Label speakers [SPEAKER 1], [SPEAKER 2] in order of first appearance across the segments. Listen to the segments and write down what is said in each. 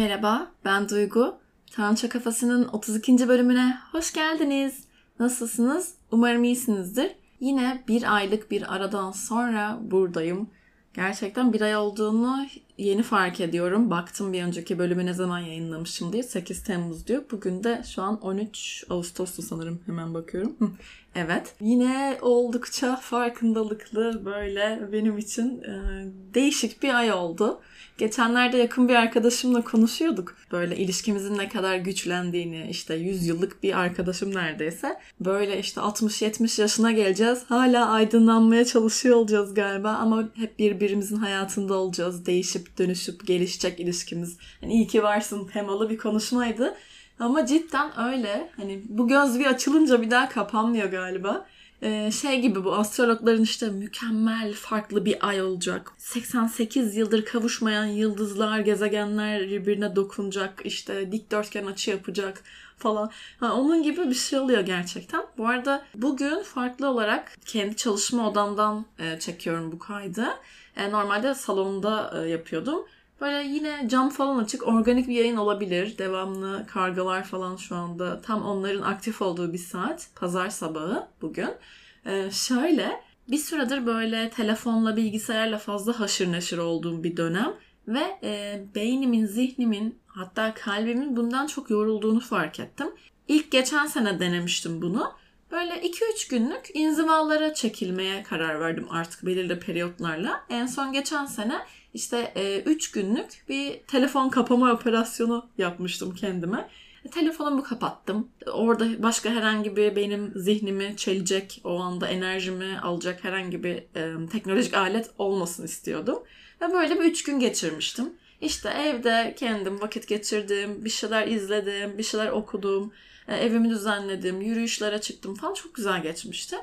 [SPEAKER 1] Merhaba, ben Duygu. Tança Kafası'nın 32. bölümüne hoş geldiniz. Nasılsınız? Umarım iyisinizdir. Yine bir aylık bir aradan sonra buradayım. Gerçekten bir ay olduğunu yeni fark ediyorum. Baktım bir önceki bölümü ne zaman yayınlamışım diye. 8 Temmuz diyor. Bugün de şu an 13 Ağustos'tu sanırım. Hemen bakıyorum. evet. Yine oldukça farkındalıklı böyle benim için e, değişik bir ay oldu. Geçenlerde yakın bir arkadaşımla konuşuyorduk. Böyle ilişkimizin ne kadar güçlendiğini, işte 100 yıllık bir arkadaşım neredeyse. Böyle işte 60-70 yaşına geleceğiz. Hala aydınlanmaya çalışıyor olacağız galiba ama hep birbirimizin hayatında olacağız. Değişip dönüşüp gelişecek ilişkimiz. Yani iyi ki varsın temalı bir konuşmaydı. Ama cidden öyle. Hani bu göz bir açılınca bir daha kapanmıyor galiba. Ee, şey gibi bu astrologların işte mükemmel farklı bir ay olacak. 88 yıldır kavuşmayan yıldızlar, gezegenler birbirine dokunacak. işte dikdörtgen açı yapacak falan. Ha, onun gibi bir şey oluyor gerçekten. Bu arada bugün farklı olarak kendi çalışma odamdan e, çekiyorum bu kaydı. E, normalde salonda e, yapıyordum. Böyle yine cam falan açık organik bir yayın olabilir. Devamlı kargalar falan şu anda. Tam onların aktif olduğu bir saat. Pazar sabahı bugün. Ee, şöyle bir süredir böyle telefonla bilgisayarla fazla haşır neşir olduğum bir dönem. Ve e, beynimin, zihnimin hatta kalbimin bundan çok yorulduğunu fark ettim. İlk geçen sene denemiştim bunu. Böyle 2-3 günlük inzivalara çekilmeye karar verdim artık belirli periyotlarla. En son geçen sene işte 3 e, günlük bir telefon kapama operasyonu yapmıştım kendime. E, telefonumu kapattım. Orada başka herhangi bir benim zihnimi çelecek, o anda enerjimi alacak herhangi bir e, teknolojik alet olmasın istiyordum. Ve böyle bir üç gün geçirmiştim. İşte evde kendim vakit geçirdim, bir şeyler izledim, bir şeyler okudum, e, evimi düzenledim, yürüyüşlere çıktım falan çok güzel geçmişti.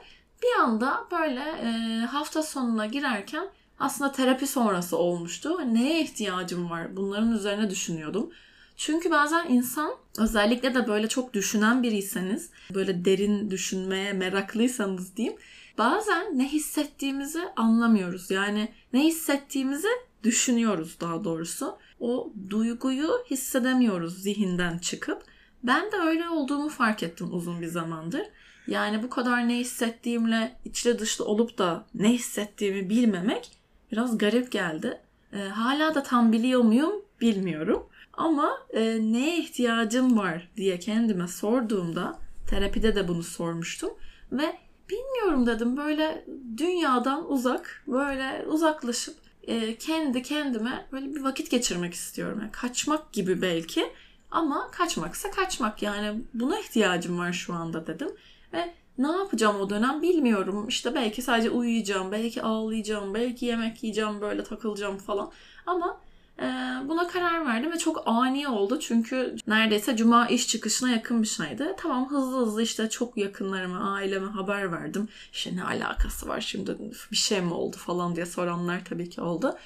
[SPEAKER 1] Bir anda böyle e, hafta sonuna girerken aslında terapi sonrası olmuştu. Neye ihtiyacım var? Bunların üzerine düşünüyordum. Çünkü bazen insan özellikle de böyle çok düşünen biriyseniz, böyle derin düşünmeye meraklıysanız diyeyim, bazen ne hissettiğimizi anlamıyoruz. Yani ne hissettiğimizi düşünüyoruz daha doğrusu. O duyguyu hissedemiyoruz zihinden çıkıp. Ben de öyle olduğumu fark ettim uzun bir zamandır. Yani bu kadar ne hissettiğimle içli dışlı olup da ne hissettiğimi bilmemek biraz garip geldi. E, hala da tam biliyor muyum bilmiyorum. Ama e, neye ihtiyacım var diye kendime sorduğumda terapide de bunu sormuştum ve bilmiyorum dedim böyle dünyadan uzak böyle uzaklaşıp e, kendi kendime böyle bir vakit geçirmek istiyorum. Yani kaçmak gibi belki ama kaçmaksa kaçmak yani buna ihtiyacım var şu anda dedim ve ne yapacağım o dönem bilmiyorum. İşte belki sadece uyuyacağım, belki ağlayacağım, belki yemek yiyeceğim, böyle takılacağım falan. Ama e, buna karar verdim ve çok ani oldu. Çünkü neredeyse cuma iş çıkışına yakın bir şeydi. Tamam hızlı hızlı işte çok yakınlarıma, aileme haber verdim. İşte ne alakası var şimdi bir şey mi oldu falan diye soranlar tabii ki oldu.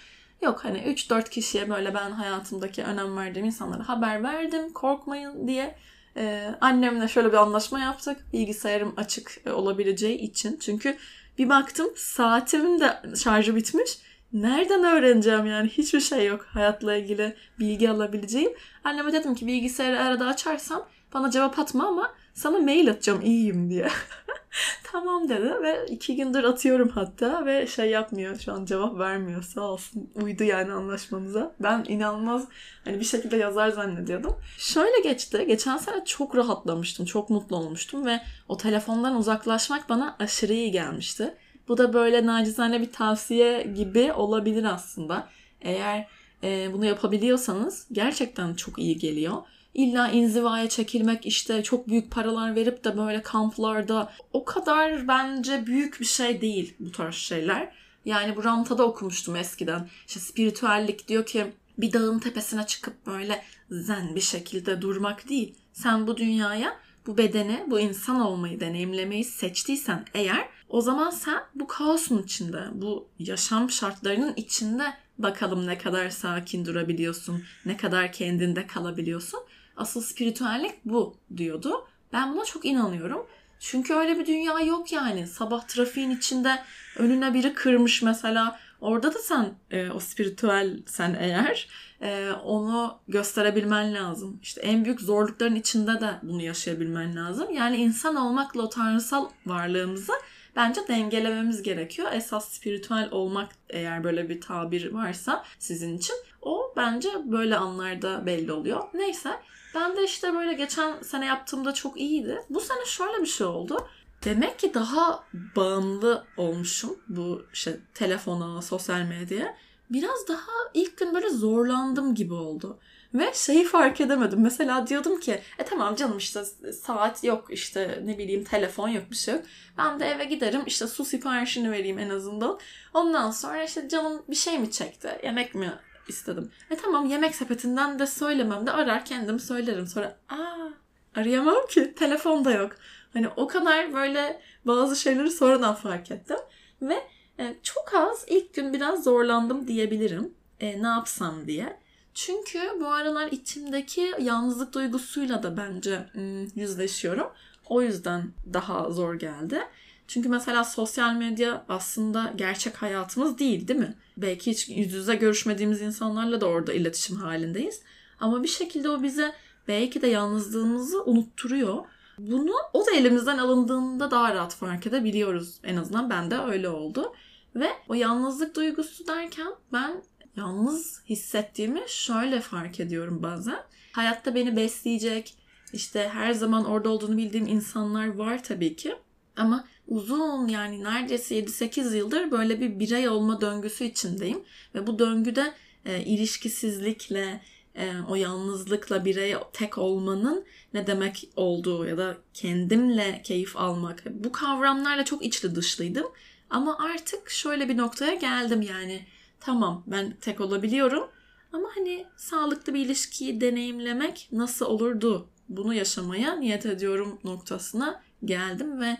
[SPEAKER 1] Yok hani 3-4 kişiye böyle ben hayatımdaki önem verdiğim insanlara haber verdim korkmayın diye. Ee, annemle şöyle bir anlaşma yaptık. Bilgisayarım açık e, olabileceği için. Çünkü bir baktım saatimin de şarjı bitmiş. Nereden öğreneceğim yani? Hiçbir şey yok hayatla ilgili bilgi alabileceğim. Anneme dedim ki bilgisayarı arada açarsam bana cevap atma ama sana mail atacağım iyiyim diye. tamam dedi ve iki gündür atıyorum hatta ve şey yapmıyor şu an cevap vermiyor sağ olsun uydu yani anlaşmamıza. Ben inanılmaz hani bir şekilde yazar zannediyordum. Şöyle geçti geçen sene çok rahatlamıştım çok mutlu olmuştum ve o telefondan uzaklaşmak bana aşırı iyi gelmişti. Bu da böyle nacizane bir tavsiye gibi olabilir aslında. Eğer e, bunu yapabiliyorsanız gerçekten çok iyi geliyor. İlla inzivaya çekilmek işte çok büyük paralar verip de böyle kamplarda o kadar bence büyük bir şey değil bu tarz şeyler. Yani bu Ramta'da okumuştum eskiden. İşte spiritüellik diyor ki bir dağın tepesine çıkıp böyle zen bir şekilde durmak değil. Sen bu dünyaya bu bedene, bu insan olmayı deneyimlemeyi seçtiysen eğer o zaman sen bu kaosun içinde, bu yaşam şartlarının içinde bakalım ne kadar sakin durabiliyorsun, ne kadar kendinde kalabiliyorsun. Asıl spiritüellik bu diyordu. Ben buna çok inanıyorum. Çünkü öyle bir dünya yok yani. Sabah trafiğin içinde önüne biri kırmış mesela. Orada da sen e, o spiritüel sen eğer e, onu gösterebilmen lazım. İşte en büyük zorlukların içinde de bunu yaşayabilmen lazım. Yani insan olmakla o tanrısal varlığımızı bence dengelememiz gerekiyor. Esas spiritüel olmak eğer böyle bir tabir varsa sizin için o bence böyle anlarda belli oluyor. Neyse ben de işte böyle geçen sene yaptığımda çok iyiydi. Bu sene şöyle bir şey oldu. Demek ki daha bağımlı olmuşum bu işte telefona, sosyal medyaya. Biraz daha ilk gün böyle zorlandım gibi oldu. Ve şeyi fark edemedim. Mesela diyordum ki e tamam canım işte saat yok işte ne bileyim telefon yok bir şey yok. Ben de eve giderim işte su siparişini vereyim en azından. Ondan sonra işte canım bir şey mi çekti? Yemek mi istedim? E tamam yemek sepetinden de söylemem de arar kendim söylerim. Sonra aa arayamam ki telefon da yok. Hani o kadar böyle bazı şeyleri sonradan fark ettim. Ve e, çok az ilk gün biraz zorlandım diyebilirim. E, ne yapsam diye. Çünkü bu aralar içimdeki yalnızlık duygusuyla da bence yüzleşiyorum. O yüzden daha zor geldi. Çünkü mesela sosyal medya aslında gerçek hayatımız değil değil mi? Belki hiç yüz yüze görüşmediğimiz insanlarla da orada iletişim halindeyiz. Ama bir şekilde o bize belki de yalnızlığımızı unutturuyor. Bunu o da elimizden alındığında daha rahat fark edebiliyoruz. En azından bende öyle oldu. Ve o yalnızlık duygusu derken ben yalnız hissettiğimi şöyle fark ediyorum bazen. Hayatta beni besleyecek, işte her zaman orada olduğunu bildiğim insanlar var tabii ki. Ama uzun yani neredeyse 7-8 yıldır böyle bir birey olma döngüsü içindeyim. Ve bu döngüde e, ilişkisizlikle, e, o yalnızlıkla birey tek olmanın ne demek olduğu ya da kendimle keyif almak bu kavramlarla çok içli dışlıydım. Ama artık şöyle bir noktaya geldim yani tamam ben tek olabiliyorum ama hani sağlıklı bir ilişkiyi deneyimlemek nasıl olurdu bunu yaşamaya niyet ediyorum noktasına geldim ve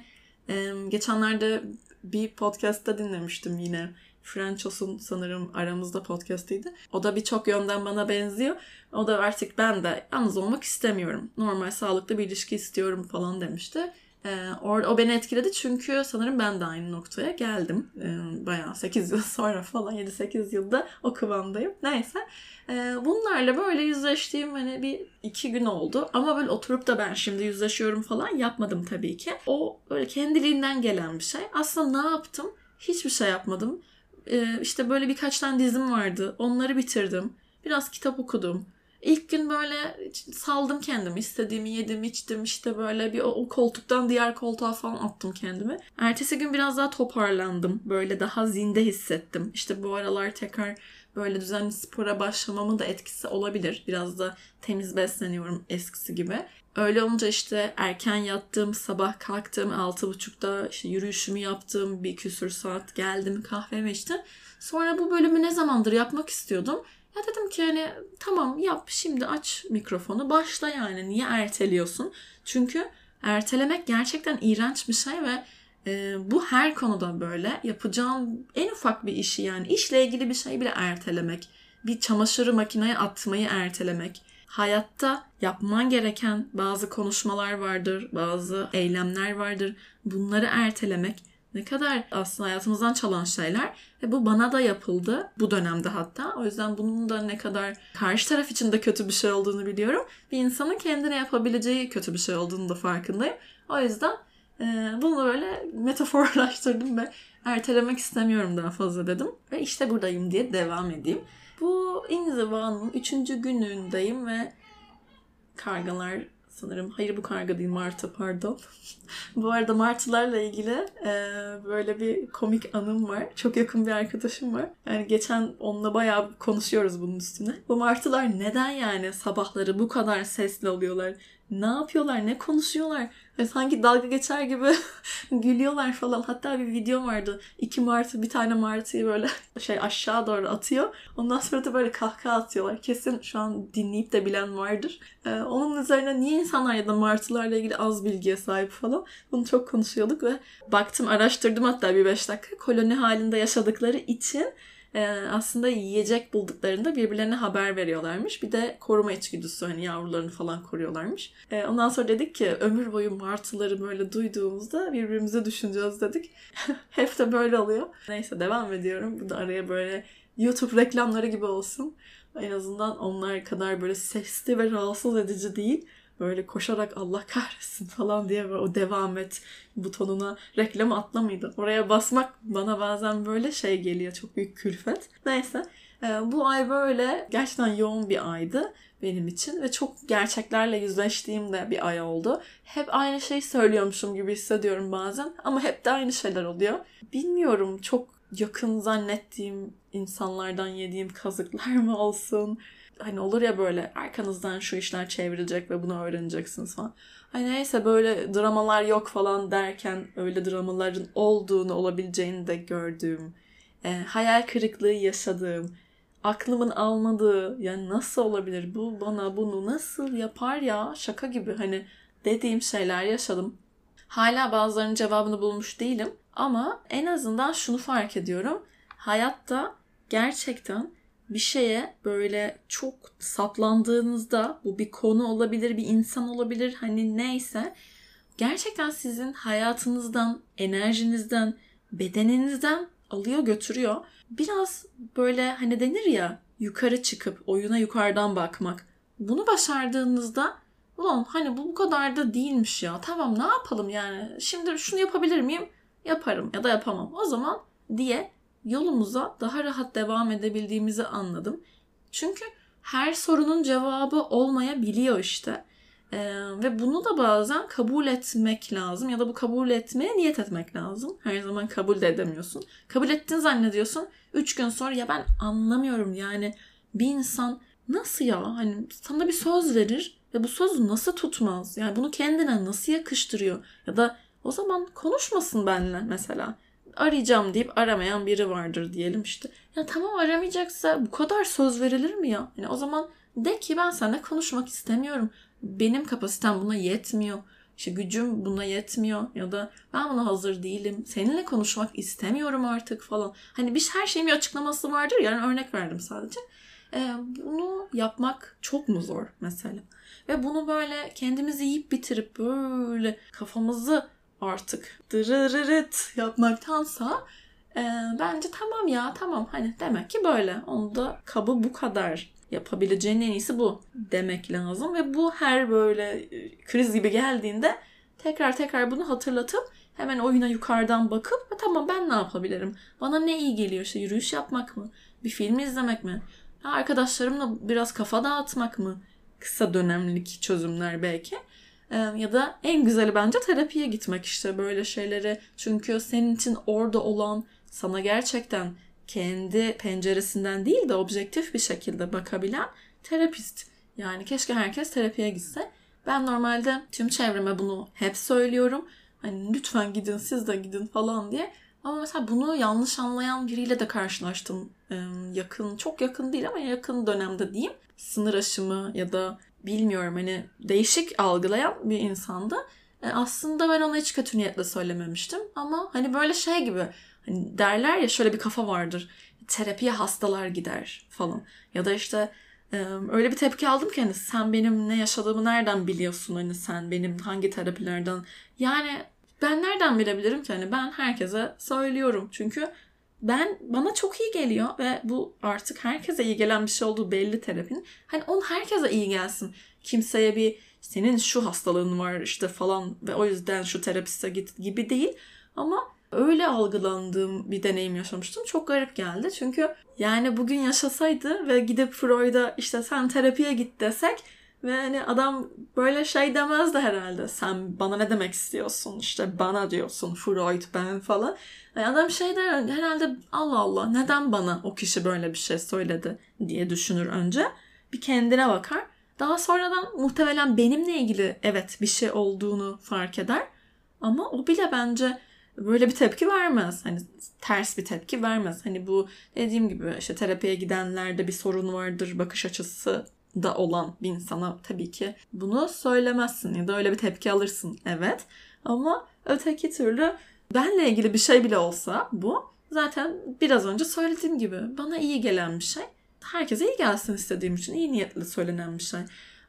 [SPEAKER 1] geçenlerde bir podcast'ta dinlemiştim yine Franchos'un sanırım aramızda podcast'ıydı. O da birçok yönden bana benziyor. O da artık ben de yalnız olmak istemiyorum. Normal sağlıklı bir ilişki istiyorum falan demişti. Ee, o beni etkiledi çünkü sanırım ben de aynı noktaya geldim. Ee, bayağı 8 yıl sonra falan 7-8 yılda o kıvamdayım. Neyse. Ee, bunlarla böyle yüzleştiğim hani bir iki gün oldu. Ama böyle oturup da ben şimdi yüzleşiyorum falan yapmadım tabii ki. O böyle kendiliğinden gelen bir şey. Aslında ne yaptım? Hiçbir şey yapmadım. Ee, işte böyle birkaç tane dizim vardı. Onları bitirdim. Biraz kitap okudum. İlk gün böyle saldım kendimi. istediğimi yedim, içtim. işte böyle bir o, koltuktan diğer koltuğa falan attım kendimi. Ertesi gün biraz daha toparlandım. Böyle daha zinde hissettim. İşte bu aralar tekrar böyle düzenli spora başlamamın da etkisi olabilir. Biraz da temiz besleniyorum eskisi gibi. Öyle olunca işte erken yattım, sabah kalktım, altı buçukta işte yürüyüşümü yaptım, bir küsür saat geldim, kahvemi içtim. Sonra bu bölümü ne zamandır yapmak istiyordum. Ya dedim ki hani tamam yap şimdi aç mikrofonu başla yani niye erteliyorsun? Çünkü ertelemek gerçekten iğrenç bir şey ve e, bu her konuda böyle. Yapacağın en ufak bir işi yani işle ilgili bir şey bile ertelemek. Bir çamaşırı makineye atmayı ertelemek. Hayatta yapman gereken bazı konuşmalar vardır, bazı eylemler vardır. Bunları ertelemek ne kadar aslında hayatımızdan çalan şeyler ve bu bana da yapıldı bu dönemde hatta. O yüzden bunun da ne kadar karşı taraf için de kötü bir şey olduğunu biliyorum. Bir insanın kendine yapabileceği kötü bir şey olduğunu da farkındayım. O yüzden e, bunu böyle metaforlaştırdım ve ertelemek istemiyorum daha fazla dedim. Ve işte buradayım diye devam edeyim. Bu inzivanın üçüncü günündeyim ve kargalar sanırım. Hayır bu karga değil Martı pardon. bu arada martılarla ilgili e, böyle bir komik anım var. Çok yakın bir arkadaşım var. Yani geçen onunla bayağı konuşuyoruz bunun üstüne. Bu martılar neden yani sabahları bu kadar sesli oluyorlar? Ne yapıyorlar? Ne konuşuyorlar? Ve sanki dalga geçer gibi gülüyorlar falan. Hatta bir video vardı. İki martı bir tane martıyı böyle şey aşağı doğru atıyor. Ondan sonra da böyle kahkaha atıyorlar. Kesin şu an dinleyip de bilen vardır. Ee, onun üzerine niye insanlar ya da martılarla ilgili az bilgiye sahip falan. Bunu çok konuşuyorduk ve baktım araştırdım hatta bir beş dakika. Koloni halinde yaşadıkları için e, aslında yiyecek bulduklarında birbirlerine haber veriyorlarmış. Bir de koruma içgüdüsü hani yavrularını falan koruyorlarmış. E, ondan sonra dedik ki ömür boyu martıları böyle duyduğumuzda birbirimize düşüneceğiz dedik. Hep de böyle oluyor. Neyse devam ediyorum. Bu da araya böyle YouTube reklamları gibi olsun. En azından onlar kadar böyle sesli ve rahatsız edici değil böyle koşarak Allah kahretsin falan diye böyle o devam et butonuna reklam atlamaydı. Oraya basmak bana bazen böyle şey geliyor. Çok büyük külfet. Neyse. E, bu ay böyle gerçekten yoğun bir aydı benim için ve çok gerçeklerle yüzleştiğim de bir ay oldu. Hep aynı şeyi söylüyormuşum gibi hissediyorum bazen ama hep de aynı şeyler oluyor. Bilmiyorum çok yakın zannettiğim insanlardan yediğim kazıklar mı olsun hani olur ya böyle arkanızdan şu işler çevrilecek ve bunu öğreneceksiniz falan. Hani neyse böyle dramalar yok falan derken öyle dramaların olduğunu olabileceğini de gördüğüm, e, hayal kırıklığı yaşadığım, aklımın almadığı yani nasıl olabilir bu bana bunu nasıl yapar ya şaka gibi hani dediğim şeyler yaşadım. Hala bazılarının cevabını bulmuş değilim ama en azından şunu fark ediyorum. Hayatta gerçekten bir şeye böyle çok saplandığınızda bu bir konu olabilir, bir insan olabilir hani neyse gerçekten sizin hayatınızdan, enerjinizden, bedeninizden alıyor götürüyor. Biraz böyle hani denir ya yukarı çıkıp oyuna yukarıdan bakmak. Bunu başardığınızda ulan hani bu bu kadar da değilmiş ya. Tamam ne yapalım yani. Şimdi şunu yapabilir miyim? Yaparım ya da yapamam. O zaman diye yolumuza daha rahat devam edebildiğimizi anladım. Çünkü her sorunun cevabı olmayabiliyor işte. Ee, ve bunu da bazen kabul etmek lazım ya da bu kabul etmeye niyet etmek lazım. Her zaman kabul de edemiyorsun. Kabul ettin zannediyorsun. Üç gün sonra ya ben anlamıyorum yani bir insan nasıl ya hani sana bir söz verir ve bu sözü nasıl tutmaz? Yani bunu kendine nasıl yakıştırıyor? Ya da o zaman konuşmasın benimle mesela arayacağım deyip aramayan biri vardır diyelim işte. Ya tamam aramayacaksa bu kadar söz verilir mi ya? Yani o zaman de ki ben seninle konuşmak istemiyorum. Benim kapasitem buna yetmiyor. İşte gücüm buna yetmiyor ya da ben buna hazır değilim. Seninle konuşmak istemiyorum artık falan. Hani bir her şeyin bir açıklaması vardır. Yani örnek verdim sadece. Ee, bunu yapmak çok mu zor mesela? Ve bunu böyle kendimizi yiyip bitirip böyle kafamızı artık dırırırıt yapmaktansa e, bence tamam ya tamam hani demek ki böyle. Onu da kabı bu kadar yapabileceğin en iyisi bu demek lazım ve bu her böyle e, kriz gibi geldiğinde tekrar tekrar bunu hatırlatıp hemen oyuna yukarıdan bakıp tamam ben ne yapabilirim? Bana ne iyi geliyor? İşte yürüyüş yapmak mı? Bir film izlemek mi? Arkadaşlarımla biraz kafa dağıtmak mı? Kısa dönemlik çözümler belki ya da en güzeli bence terapiye gitmek işte böyle şeyleri. Çünkü senin için orada olan sana gerçekten kendi penceresinden değil de objektif bir şekilde bakabilen terapist. Yani keşke herkes terapiye gitse. Ben normalde tüm çevreme bunu hep söylüyorum. Hani lütfen gidin siz de gidin falan diye. Ama mesela bunu yanlış anlayan biriyle de karşılaştım. yakın, çok yakın değil ama yakın dönemde diyeyim. Sınır aşımı ya da bilmiyorum hani değişik algılayan bir insandı. E, aslında ben ona hiç kötü niyetle söylememiştim. Ama hani böyle şey gibi hani derler ya şöyle bir kafa vardır. Terapiye hastalar gider falan. Ya da işte e, öyle bir tepki aldım ki hani sen benim ne yaşadığımı nereden biliyorsun hani sen benim hangi terapilerden yani ben nereden bilebilirim ki hani ben herkese söylüyorum çünkü ben bana çok iyi geliyor ve bu artık herkese iyi gelen bir şey olduğu belli terapinin. Hani on herkese iyi gelsin. Kimseye bir senin şu hastalığın var işte falan ve o yüzden şu terapiste git gibi değil. Ama öyle algılandığım bir deneyim yaşamıştım. Çok garip geldi. Çünkü yani bugün yaşasaydı ve gidip Freud'a işte sen terapiye git desek ve hani adam böyle şey demezdi herhalde. Sen bana ne demek istiyorsun? İşte bana diyorsun Freud ben falan. Yani adam şey der herhalde Allah Allah neden bana o kişi böyle bir şey söyledi diye düşünür önce. Bir kendine bakar. Daha sonradan muhtemelen benimle ilgili evet bir şey olduğunu fark eder. Ama o bile bence böyle bir tepki vermez. Hani ters bir tepki vermez. Hani bu dediğim gibi işte terapiye gidenlerde bir sorun vardır bakış açısı da olan bir insana tabii ki bunu söylemezsin ya da öyle bir tepki alırsın evet. Ama öteki türlü benle ilgili bir şey bile olsa bu zaten biraz önce söylediğim gibi bana iyi gelen bir şey. Herkese iyi gelsin istediğim için iyi niyetle söylenen bir şey.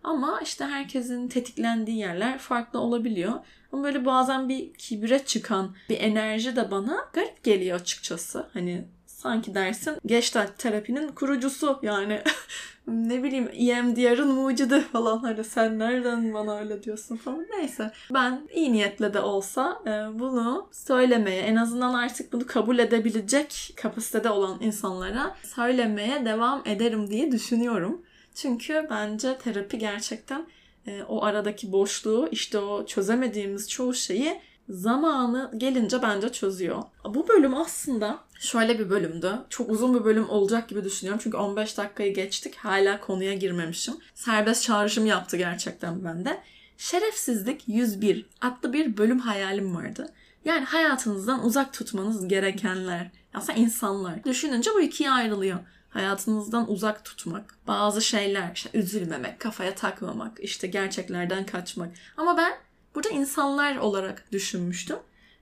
[SPEAKER 1] Ama işte herkesin tetiklendiği yerler farklı olabiliyor. Ama böyle bazen bir kibre çıkan bir enerji de bana garip geliyor açıkçası. Hani sanki dersin Gestalt terapinin kurucusu. Yani ne bileyim EMDR'ın mucidi falan. Hani sen nereden bana öyle diyorsun falan. Neyse. Ben iyi niyetle de olsa e, bunu söylemeye en azından artık bunu kabul edebilecek kapasitede olan insanlara söylemeye devam ederim diye düşünüyorum. Çünkü bence terapi gerçekten e, o aradaki boşluğu işte o çözemediğimiz çoğu şeyi zamanı gelince bence çözüyor. Bu bölüm aslında şöyle bir bölümdü. Çok uzun bir bölüm olacak gibi düşünüyorum. Çünkü 15 dakikayı geçtik. Hala konuya girmemişim. Serbest çağrışım yaptı gerçekten bende. Şerefsizlik 101 adlı bir bölüm hayalim vardı. Yani hayatınızdan uzak tutmanız gerekenler. Aslında insanlar. Düşününce bu ikiye ayrılıyor hayatınızdan uzak tutmak, bazı şeyler, işte üzülmemek, kafaya takmamak, işte gerçeklerden kaçmak. Ama ben burada insanlar olarak düşünmüştüm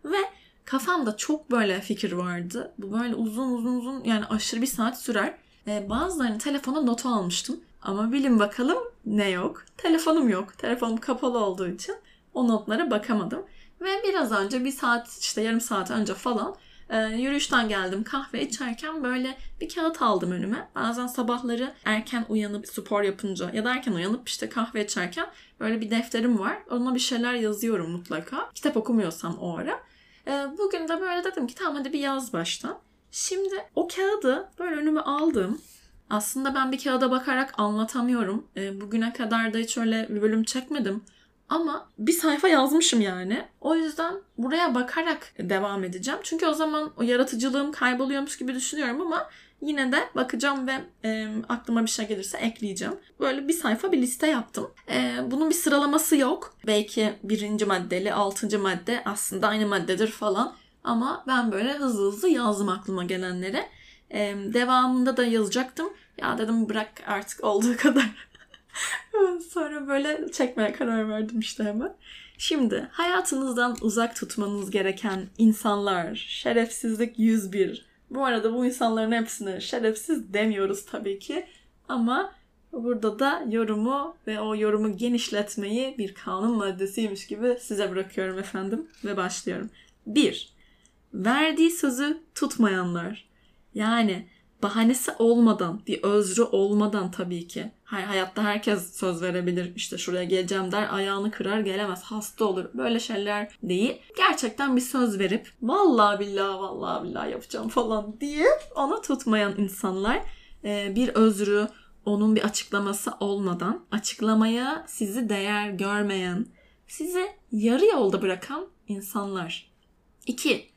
[SPEAKER 1] ve kafamda çok böyle fikir vardı. Bu böyle uzun uzun uzun yani aşırı bir saat sürer. Ee, bazılarını telefona not almıştım. Ama bilin bakalım ne yok? Telefonum yok. Telefonum kapalı olduğu için o notlara bakamadım. Ve biraz önce bir saat işte yarım saat önce falan e, yürüyüşten geldim kahve içerken böyle bir kağıt aldım önüme. Bazen sabahları erken uyanıp spor yapınca ya da erken uyanıp işte kahve içerken böyle bir defterim var. Ona bir şeyler yazıyorum mutlaka. Kitap okumuyorsam o ara. E, bugün de böyle dedim ki tamam hadi bir yaz baştan. Şimdi o kağıdı böyle önüme aldım. Aslında ben bir kağıda bakarak anlatamıyorum. E, bugüne kadar da hiç öyle bir bölüm çekmedim. Ama bir sayfa yazmışım yani. O yüzden buraya bakarak devam edeceğim. Çünkü o zaman o yaratıcılığım kayboluyormuş gibi düşünüyorum ama yine de bakacağım ve e, aklıma bir şey gelirse ekleyeceğim. Böyle bir sayfa bir liste yaptım. E, bunun bir sıralaması yok. Belki birinci maddeli, altıncı madde aslında aynı maddedir falan. Ama ben böyle hızlı hızlı yazdım aklıma gelenleri. E, devamında da yazacaktım. Ya dedim bırak artık olduğu kadar Sonra böyle çekmeye karar verdim işte hemen. Şimdi hayatınızdan uzak tutmanız gereken insanlar, şerefsizlik 101. Bu arada bu insanların hepsine şerefsiz demiyoruz tabii ki. Ama burada da yorumu ve o yorumu genişletmeyi bir kanun maddesiymiş gibi size bırakıyorum efendim ve başlıyorum. 1. Verdiği sözü tutmayanlar. Yani bahanesi olmadan, bir özrü olmadan tabii ki. Hayatta herkes söz verebilir. İşte şuraya geleceğim der, ayağını kırar, gelemez, hasta olur. Böyle şeyler değil. Gerçekten bir söz verip vallahi billahi vallahi billahi yapacağım falan diye onu tutmayan insanlar e, bir özrü, onun bir açıklaması olmadan açıklamaya sizi değer görmeyen, sizi yarı yolda bırakan insanlar. 2.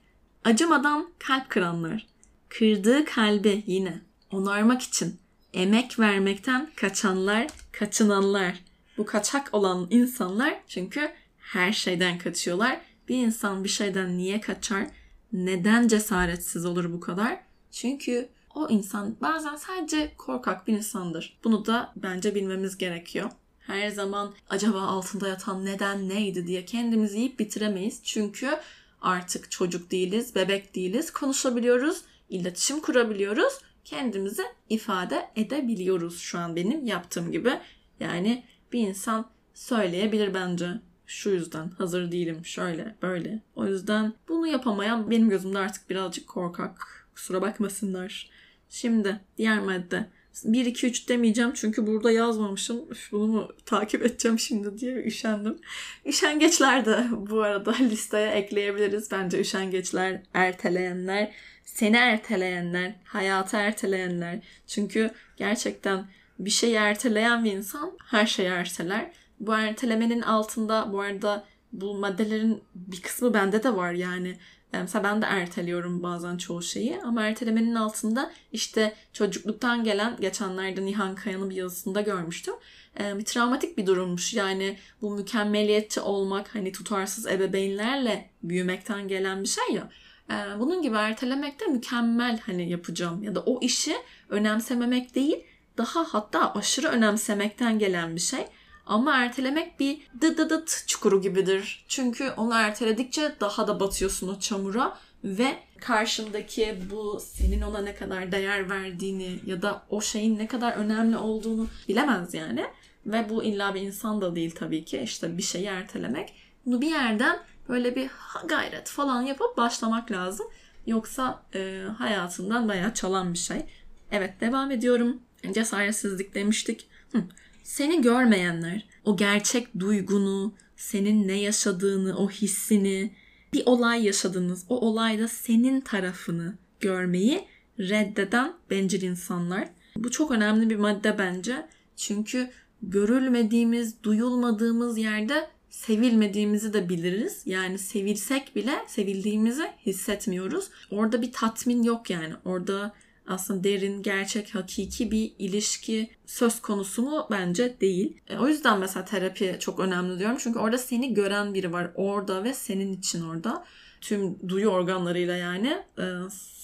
[SPEAKER 1] Acımadan kalp kıranlar kırdığı kalbi yine onarmak için emek vermekten kaçanlar, kaçınanlar. Bu kaçak olan insanlar çünkü her şeyden kaçıyorlar. Bir insan bir şeyden niye kaçar? Neden cesaretsiz olur bu kadar? Çünkü o insan bazen sadece korkak bir insandır. Bunu da bence bilmemiz gerekiyor. Her zaman acaba altında yatan neden neydi diye kendimizi yiyip bitiremeyiz. Çünkü artık çocuk değiliz, bebek değiliz, konuşabiliyoruz iletişim kurabiliyoruz. Kendimizi ifade edebiliyoruz şu an benim yaptığım gibi. Yani bir insan söyleyebilir bence. Şu yüzden hazır değilim şöyle böyle. O yüzden bunu yapamayan benim gözümde artık birazcık korkak. Kusura bakmasınlar. Şimdi diğer madde. 1 2 3 demeyeceğim çünkü burada yazmamışım. Üf, bunu mu takip edeceğim şimdi diye üşendim. Üşengeçler de bu arada listeye ekleyebiliriz. Bence üşengeçler, erteleyenler seni erteleyenler, hayatı erteleyenler. Çünkü gerçekten bir şeyi erteleyen bir insan her şeyi erteler. Bu ertelemenin altında bu arada bu maddelerin bir kısmı bende de var yani. Mesela ben de erteliyorum bazen çoğu şeyi ama ertelemenin altında işte çocukluktan gelen geçenlerde Nihan Kaya'nın bir yazısında görmüştüm. Bir travmatik bir durummuş. Yani bu mükemmeliyetçi olmak hani tutarsız ebeveynlerle büyümekten gelen bir şey ya. Ee, bunun gibi ertelemek de mükemmel hani yapacağım ya da o işi önemsememek değil daha hatta aşırı önemsemekten gelen bir şey. Ama ertelemek bir dıdıdıt çukuru gibidir. Çünkü onu erteledikçe daha da batıyorsun o çamura ve karşındaki bu senin ona ne kadar değer verdiğini ya da o şeyin ne kadar önemli olduğunu bilemez yani. Ve bu illa bir insan da değil tabii ki işte bir şeyi ertelemek. Bunu bir yerden böyle bir gayret falan yapıp başlamak lazım. Yoksa e, hayatından bayağı çalan bir şey. Evet devam ediyorum. Cesaretsizlik demiştik. Hı. Seni görmeyenler, o gerçek duygunu, senin ne yaşadığını, o hissini, bir olay yaşadınız. O olayda senin tarafını görmeyi reddeden bencil insanlar. Bu çok önemli bir madde bence. Çünkü görülmediğimiz, duyulmadığımız yerde sevilmediğimizi de biliriz. Yani sevilsek bile sevildiğimizi hissetmiyoruz. Orada bir tatmin yok yani. Orada aslında derin, gerçek, hakiki bir ilişki söz konusu mu? Bence değil. E, o yüzden mesela terapi çok önemli diyorum. Çünkü orada seni gören biri var. Orada ve senin için orada. Tüm duyu organlarıyla yani e,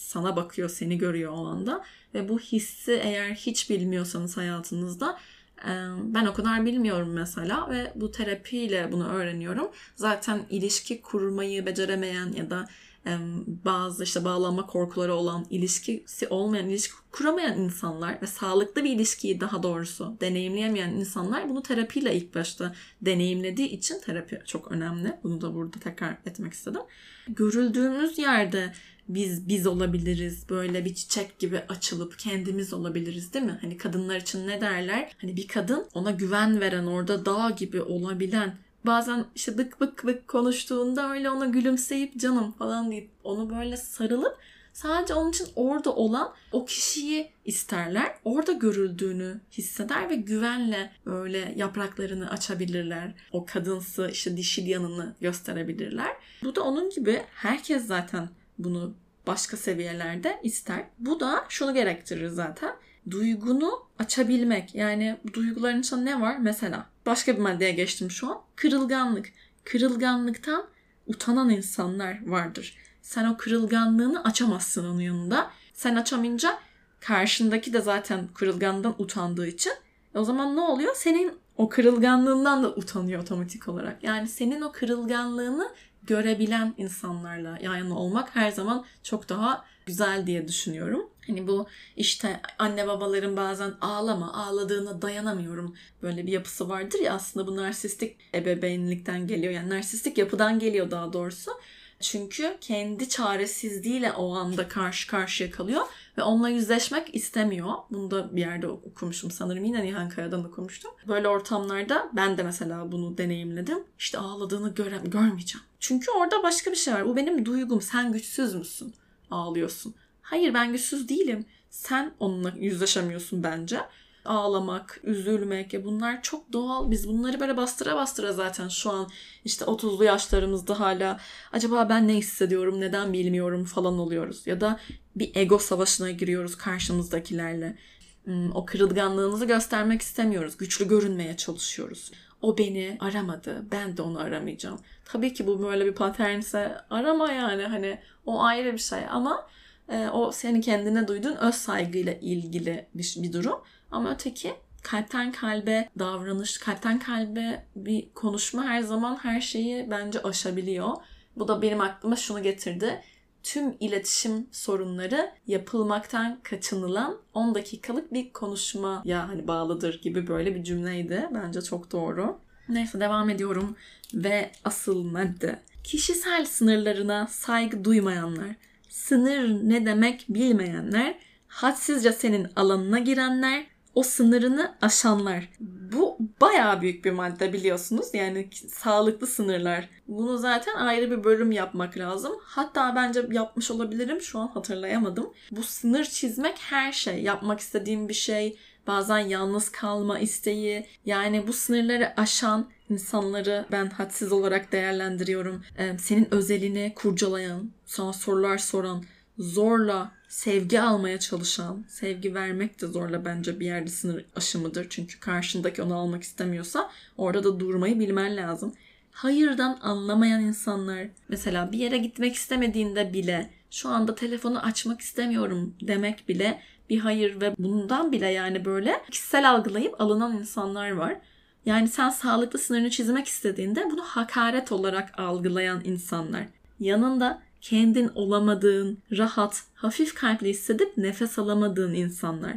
[SPEAKER 1] sana bakıyor, seni görüyor o anda. Ve bu hissi eğer hiç bilmiyorsanız hayatınızda ben o kadar bilmiyorum mesela ve bu terapiyle bunu öğreniyorum. Zaten ilişki kurmayı beceremeyen ya da bazı işte bağlanma korkuları olan, ilişkisi olmayan, ilişki kuramayan insanlar ve sağlıklı bir ilişkiyi daha doğrusu deneyimleyemeyen insanlar bunu terapiyle ilk başta deneyimlediği için terapi çok önemli. Bunu da burada tekrar etmek istedim. Görüldüğümüz yerde biz biz olabiliriz. Böyle bir çiçek gibi açılıp kendimiz olabiliriz değil mi? Hani kadınlar için ne derler? Hani bir kadın ona güven veren, orada dağ gibi olabilen bazen işte bık bık bık konuştuğunda öyle ona gülümseyip canım falan deyip onu böyle sarılıp sadece onun için orada olan o kişiyi isterler. Orada görüldüğünü hisseder ve güvenle böyle yapraklarını açabilirler. O kadınsı işte dişil yanını gösterebilirler. Bu da onun gibi herkes zaten bunu başka seviyelerde ister. Bu da şunu gerektirir zaten duygunu açabilmek. Yani duyguların içinde ne var? Mesela başka bir maddeye geçtim şu an. Kırılganlık. Kırılganlıktan utanan insanlar vardır. Sen o kırılganlığını açamazsın onun yanında. Sen açamayınca karşındaki de zaten kırılgandan utandığı için o zaman ne oluyor? Senin o kırılganlığından da utanıyor otomatik olarak. Yani senin o kırılganlığını görebilen insanlarla yan yana olmak her zaman çok daha güzel diye düşünüyorum. Hani bu işte anne babaların bazen ağlama, ağladığına dayanamıyorum böyle bir yapısı vardır ya aslında bu narsistik ebeveynlikten geliyor. Yani narsistik yapıdan geliyor daha doğrusu. Çünkü kendi çaresizliğiyle o anda karşı karşıya kalıyor ve onunla yüzleşmek istemiyor. Bunu da bir yerde okumuştum sanırım. Yine Nihan Kaya'dan okumuştum. Böyle ortamlarda ben de mesela bunu deneyimledim. İşte ağladığını göre görmeyeceğim. Çünkü orada başka bir şey var. Bu benim duygum. Sen güçsüz müsün? Ağlıyorsun. Hayır ben güçsüz değilim. Sen onunla yüzleşemiyorsun bence. Ağlamak, üzülmek ya bunlar çok doğal. Biz bunları böyle bastıra bastıra zaten şu an işte 30'lu yaşlarımızda hala acaba ben ne hissediyorum, neden bilmiyorum falan oluyoruz. Ya da bir ego savaşına giriyoruz karşımızdakilerle. Hmm, o kırılganlığımızı göstermek istemiyoruz. Güçlü görünmeye çalışıyoruz. O beni aramadı. Ben de onu aramayacağım. Tabii ki bu böyle bir paternse arama yani hani o ayrı bir şey ama e, o senin kendine duyduğun öz saygıyla ilgili bir, bir durum. Ama öteki kalpten kalbe davranış, kalpten kalbe bir konuşma her zaman her şeyi bence aşabiliyor. Bu da benim aklıma şunu getirdi. Tüm iletişim sorunları yapılmaktan kaçınılan 10 dakikalık bir konuşma ya hani bağlıdır gibi böyle bir cümleydi. Bence çok doğru. Neyse devam ediyorum ve asıl madde. Kişisel sınırlarına saygı duymayanlar, sınır ne demek bilmeyenler, hadsizce senin alanına girenler, o sınırını aşanlar. Bu bayağı büyük bir madde biliyorsunuz. Yani sağlıklı sınırlar. Bunu zaten ayrı bir bölüm yapmak lazım. Hatta bence yapmış olabilirim. Şu an hatırlayamadım. Bu sınır çizmek her şey. Yapmak istediğim bir şey, bazen yalnız kalma isteği. Yani bu sınırları aşan insanları ben hadsiz olarak değerlendiriyorum. Ee, senin özelini kurcalayan, sana sorular soran, zorla sevgi almaya çalışan, sevgi vermek de zorla bence bir yerde sınır aşımıdır. Çünkü karşındaki onu almak istemiyorsa orada da durmayı bilmen lazım. Hayırdan anlamayan insanlar mesela bir yere gitmek istemediğinde bile şu anda telefonu açmak istemiyorum demek bile bir hayır ve bundan bile yani böyle kişisel algılayıp alınan insanlar var. Yani sen sağlıklı sınırını çizmek istediğinde bunu hakaret olarak algılayan insanlar. Yanında kendin olamadığın, rahat, hafif kalpli hissedip nefes alamadığın insanlar.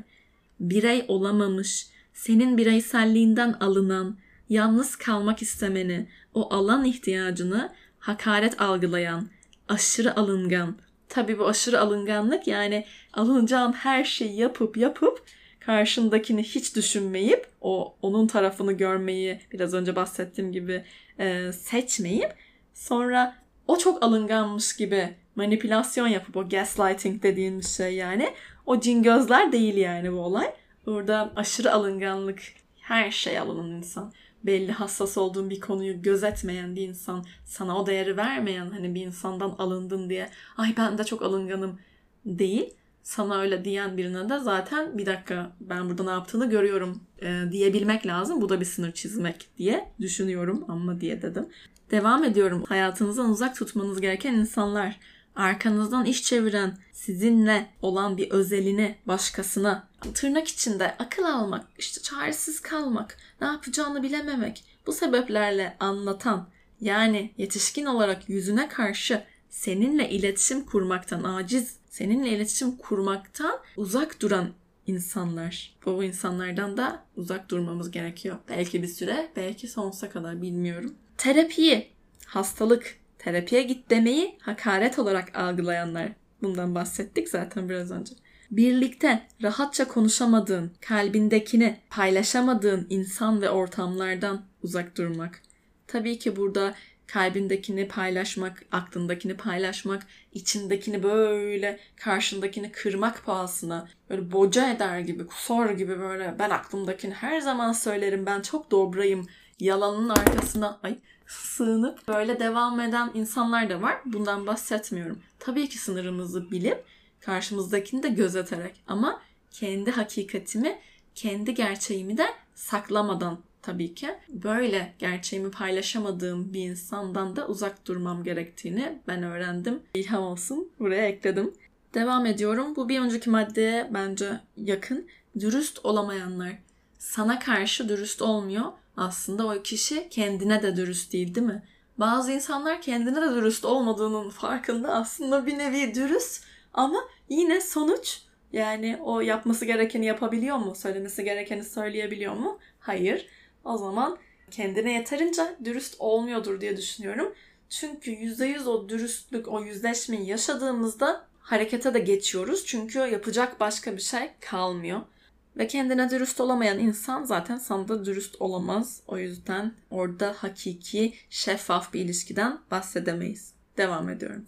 [SPEAKER 1] Birey olamamış, senin bireyselliğinden alınan, yalnız kalmak istemeni, o alan ihtiyacını hakaret algılayan, aşırı alıngan. Tabii bu aşırı alınganlık yani alınacağın her şeyi yapıp yapıp karşındakini hiç düşünmeyip o onun tarafını görmeyi biraz önce bahsettiğim gibi e, seçmeyip sonra o çok alınganmış gibi manipülasyon yapıp o gaslighting dediğimiz şey yani o cin gözler değil yani bu olay. Burada aşırı alınganlık her şey alınan insan belli hassas olduğun bir konuyu gözetmeyen bir insan, sana o değeri vermeyen hani bir insandan alındın diye ay ben de çok alınganım değil. Sana öyle diyen birine de zaten bir dakika ben burada ne yaptığını görüyorum e, diyebilmek lazım. Bu da bir sınır çizmek diye düşünüyorum ama diye dedim. Devam ediyorum. Hayatınızdan uzak tutmanız gereken insanlar arkanızdan iş çeviren, sizinle olan bir özelini başkasına tırnak içinde akıl almak, işte çaresiz kalmak, ne yapacağını bilememek, bu sebeplerle anlatan yani yetişkin olarak yüzüne karşı seninle iletişim kurmaktan aciz, seninle iletişim kurmaktan uzak duran insanlar. Bu insanlardan da uzak durmamız gerekiyor. Belki bir süre, belki sonsuza kadar bilmiyorum. Terapiyi, hastalık, terapiye git demeyi hakaret olarak algılayanlar. Bundan bahsettik zaten biraz önce. Birlikte rahatça konuşamadığın, kalbindekini paylaşamadığın insan ve ortamlardan uzak durmak. Tabii ki burada kalbindekini paylaşmak, aklındakini paylaşmak, içindekini böyle karşındakini kırmak pahasına böyle boca eder gibi, kusor gibi böyle ben aklımdakini her zaman söylerim ben çok dobrayım yalanın arkasına ay sığınıp böyle devam eden insanlar da var. Bundan bahsetmiyorum. Tabii ki sınırımızı bilip karşımızdakini de gözeterek ama kendi hakikatimi, kendi gerçeğimi de saklamadan tabii ki böyle gerçeğimi paylaşamadığım bir insandan da uzak durmam gerektiğini ben öğrendim. İlham olsun buraya ekledim. Devam ediyorum. Bu bir önceki maddeye bence yakın. Dürüst olamayanlar. Sana karşı dürüst olmuyor aslında o kişi kendine de dürüst değil değil mi? Bazı insanlar kendine de dürüst olmadığının farkında aslında bir nevi dürüst ama yine sonuç yani o yapması gerekeni yapabiliyor mu? Söylemesi gerekeni söyleyebiliyor mu? Hayır. O zaman kendine yeterince dürüst olmuyordur diye düşünüyorum. Çünkü %100 o dürüstlük, o yüzleşmeyi yaşadığımızda harekete de geçiyoruz. Çünkü yapacak başka bir şey kalmıyor. Ve kendine dürüst olamayan insan zaten sana da dürüst olamaz. O yüzden orada hakiki, şeffaf bir ilişkiden bahsedemeyiz. Devam ediyorum.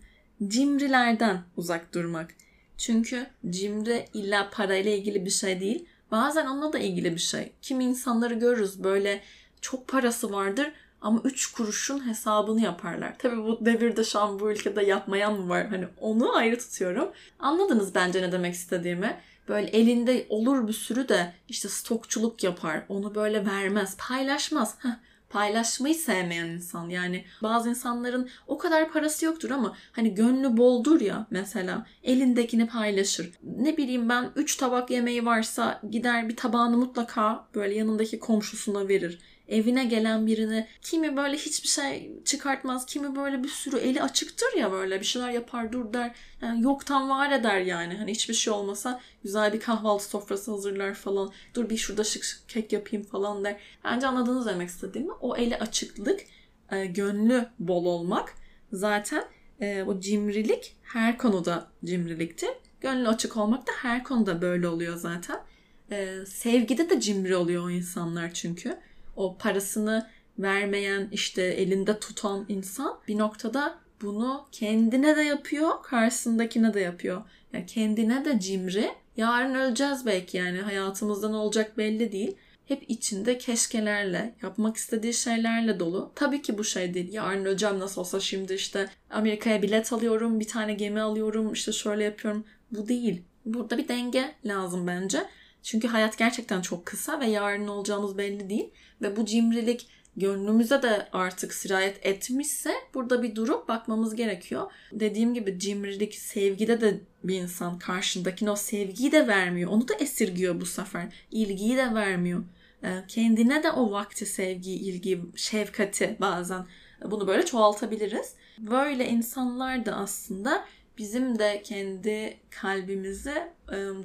[SPEAKER 1] Cimrilerden uzak durmak. Çünkü cimri illa parayla ilgili bir şey değil. Bazen onunla da ilgili bir şey. Kimi insanları görürüz böyle çok parası vardır ama 3 kuruşun hesabını yaparlar. Tabii bu devirde şu an bu ülkede yapmayan mı var? Hani onu ayrı tutuyorum. Anladınız bence ne demek istediğimi böyle elinde olur bir sürü de işte stokçuluk yapar. Onu böyle vermez, paylaşmaz. Heh, paylaşmayı sevmeyen insan. Yani bazı insanların o kadar parası yoktur ama hani gönlü boldur ya mesela elindekini paylaşır. Ne bileyim ben 3 tabak yemeği varsa gider bir tabağını mutlaka böyle yanındaki komşusuna verir evine gelen birini kimi böyle hiçbir şey çıkartmaz, kimi böyle bir sürü eli açıktır ya böyle bir şeyler yapar dur der. Yani yoktan var eder yani. Hani hiçbir şey olmasa güzel bir kahvaltı sofrası hazırlar falan. Dur bir şurada şık şık kek yapayım falan der. Bence anladınız demek istediğimi. O eli açıklık, e, gönlü bol olmak zaten e, o cimrilik her konuda cimriliktir. Gönlü açık olmak da her konuda böyle oluyor zaten. E, sevgide de cimri oluyor o insanlar çünkü o parasını vermeyen işte elinde tutan insan bir noktada bunu kendine de yapıyor, karşısındakine de yapıyor. Yani kendine de cimri. Yarın öleceğiz belki yani hayatımızda ne olacak belli değil. Hep içinde keşkelerle, yapmak istediği şeylerle dolu. Tabii ki bu şey değil. Yarın öleceğim nasıl olsa şimdi işte Amerika'ya bilet alıyorum, bir tane gemi alıyorum, işte şöyle yapıyorum. Bu değil. Burada bir denge lazım bence. Çünkü hayat gerçekten çok kısa ve yarın olacağımız belli değil. Ve bu cimrilik gönlümüze de artık sirayet etmişse burada bir durup bakmamız gerekiyor. Dediğim gibi cimrilik sevgide de bir insan karşındakine o sevgiyi de vermiyor. Onu da esirgiyor bu sefer. İlgiyi de vermiyor. Ee, kendine de o vakti, sevgiyi, ilgi, şefkati bazen bunu böyle çoğaltabiliriz. Böyle insanlar da aslında bizim de kendi kalbimizi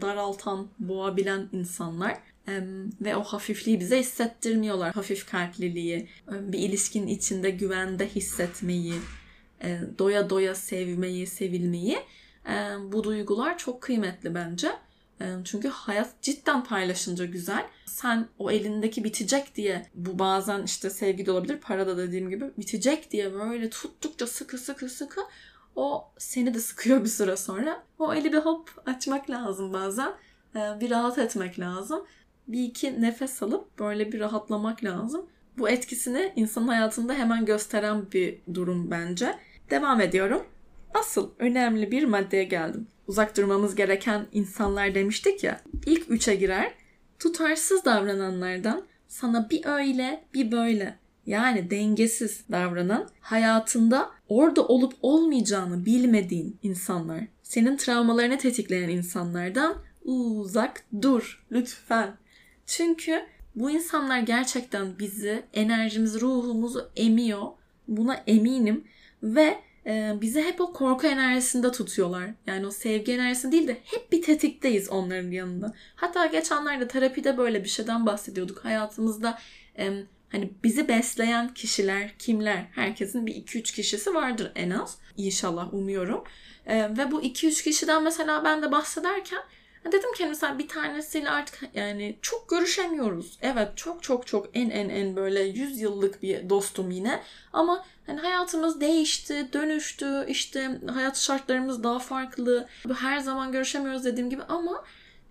[SPEAKER 1] daraltan, boğabilen insanlar ve o hafifliği bize hissettirmiyorlar. Hafif kalpliliği, bir ilişkinin içinde güvende hissetmeyi, doya doya sevmeyi, sevilmeyi. Bu duygular çok kıymetli bence. Çünkü hayat cidden paylaşınca güzel. Sen o elindeki bitecek diye bu bazen işte sevgi de olabilir, para da dediğim gibi bitecek diye böyle tuttukça sıkı sıkı sıkı o seni de sıkıyor bir süre sonra. O eli bir hop açmak lazım bazen. Bir rahat etmek lazım. Bir iki nefes alıp böyle bir rahatlamak lazım. Bu etkisini insan hayatında hemen gösteren bir durum bence. Devam ediyorum. Asıl önemli bir maddeye geldim uzak durmamız gereken insanlar demiştik ya. İlk üçe girer. Tutarsız davrananlardan sana bir öyle bir böyle yani dengesiz davranan hayatında orada olup olmayacağını bilmediğin insanlar, senin travmalarını tetikleyen insanlardan uzak dur lütfen. Çünkü bu insanlar gerçekten bizi, enerjimizi, ruhumuzu emiyor. Buna eminim ve e, bizi hep o korku enerjisinde tutuyorlar. Yani o sevgi enerjisi değil de hep bir tetikteyiz onların yanında. Hatta geçenlerde terapide böyle bir şeyden bahsediyorduk. Hayatımızda e, hani bizi besleyen kişiler kimler? Herkesin bir 2-3 kişisi vardır en az. İnşallah umuyorum. E, ve bu 2-3 kişiden mesela ben de bahsederken Dedim ki mesela bir tanesiyle artık yani çok görüşemiyoruz. Evet çok çok çok en en en böyle 100 yıllık bir dostum yine. Ama hani hayatımız değişti, dönüştü. işte hayat şartlarımız daha farklı. Her zaman görüşemiyoruz dediğim gibi ama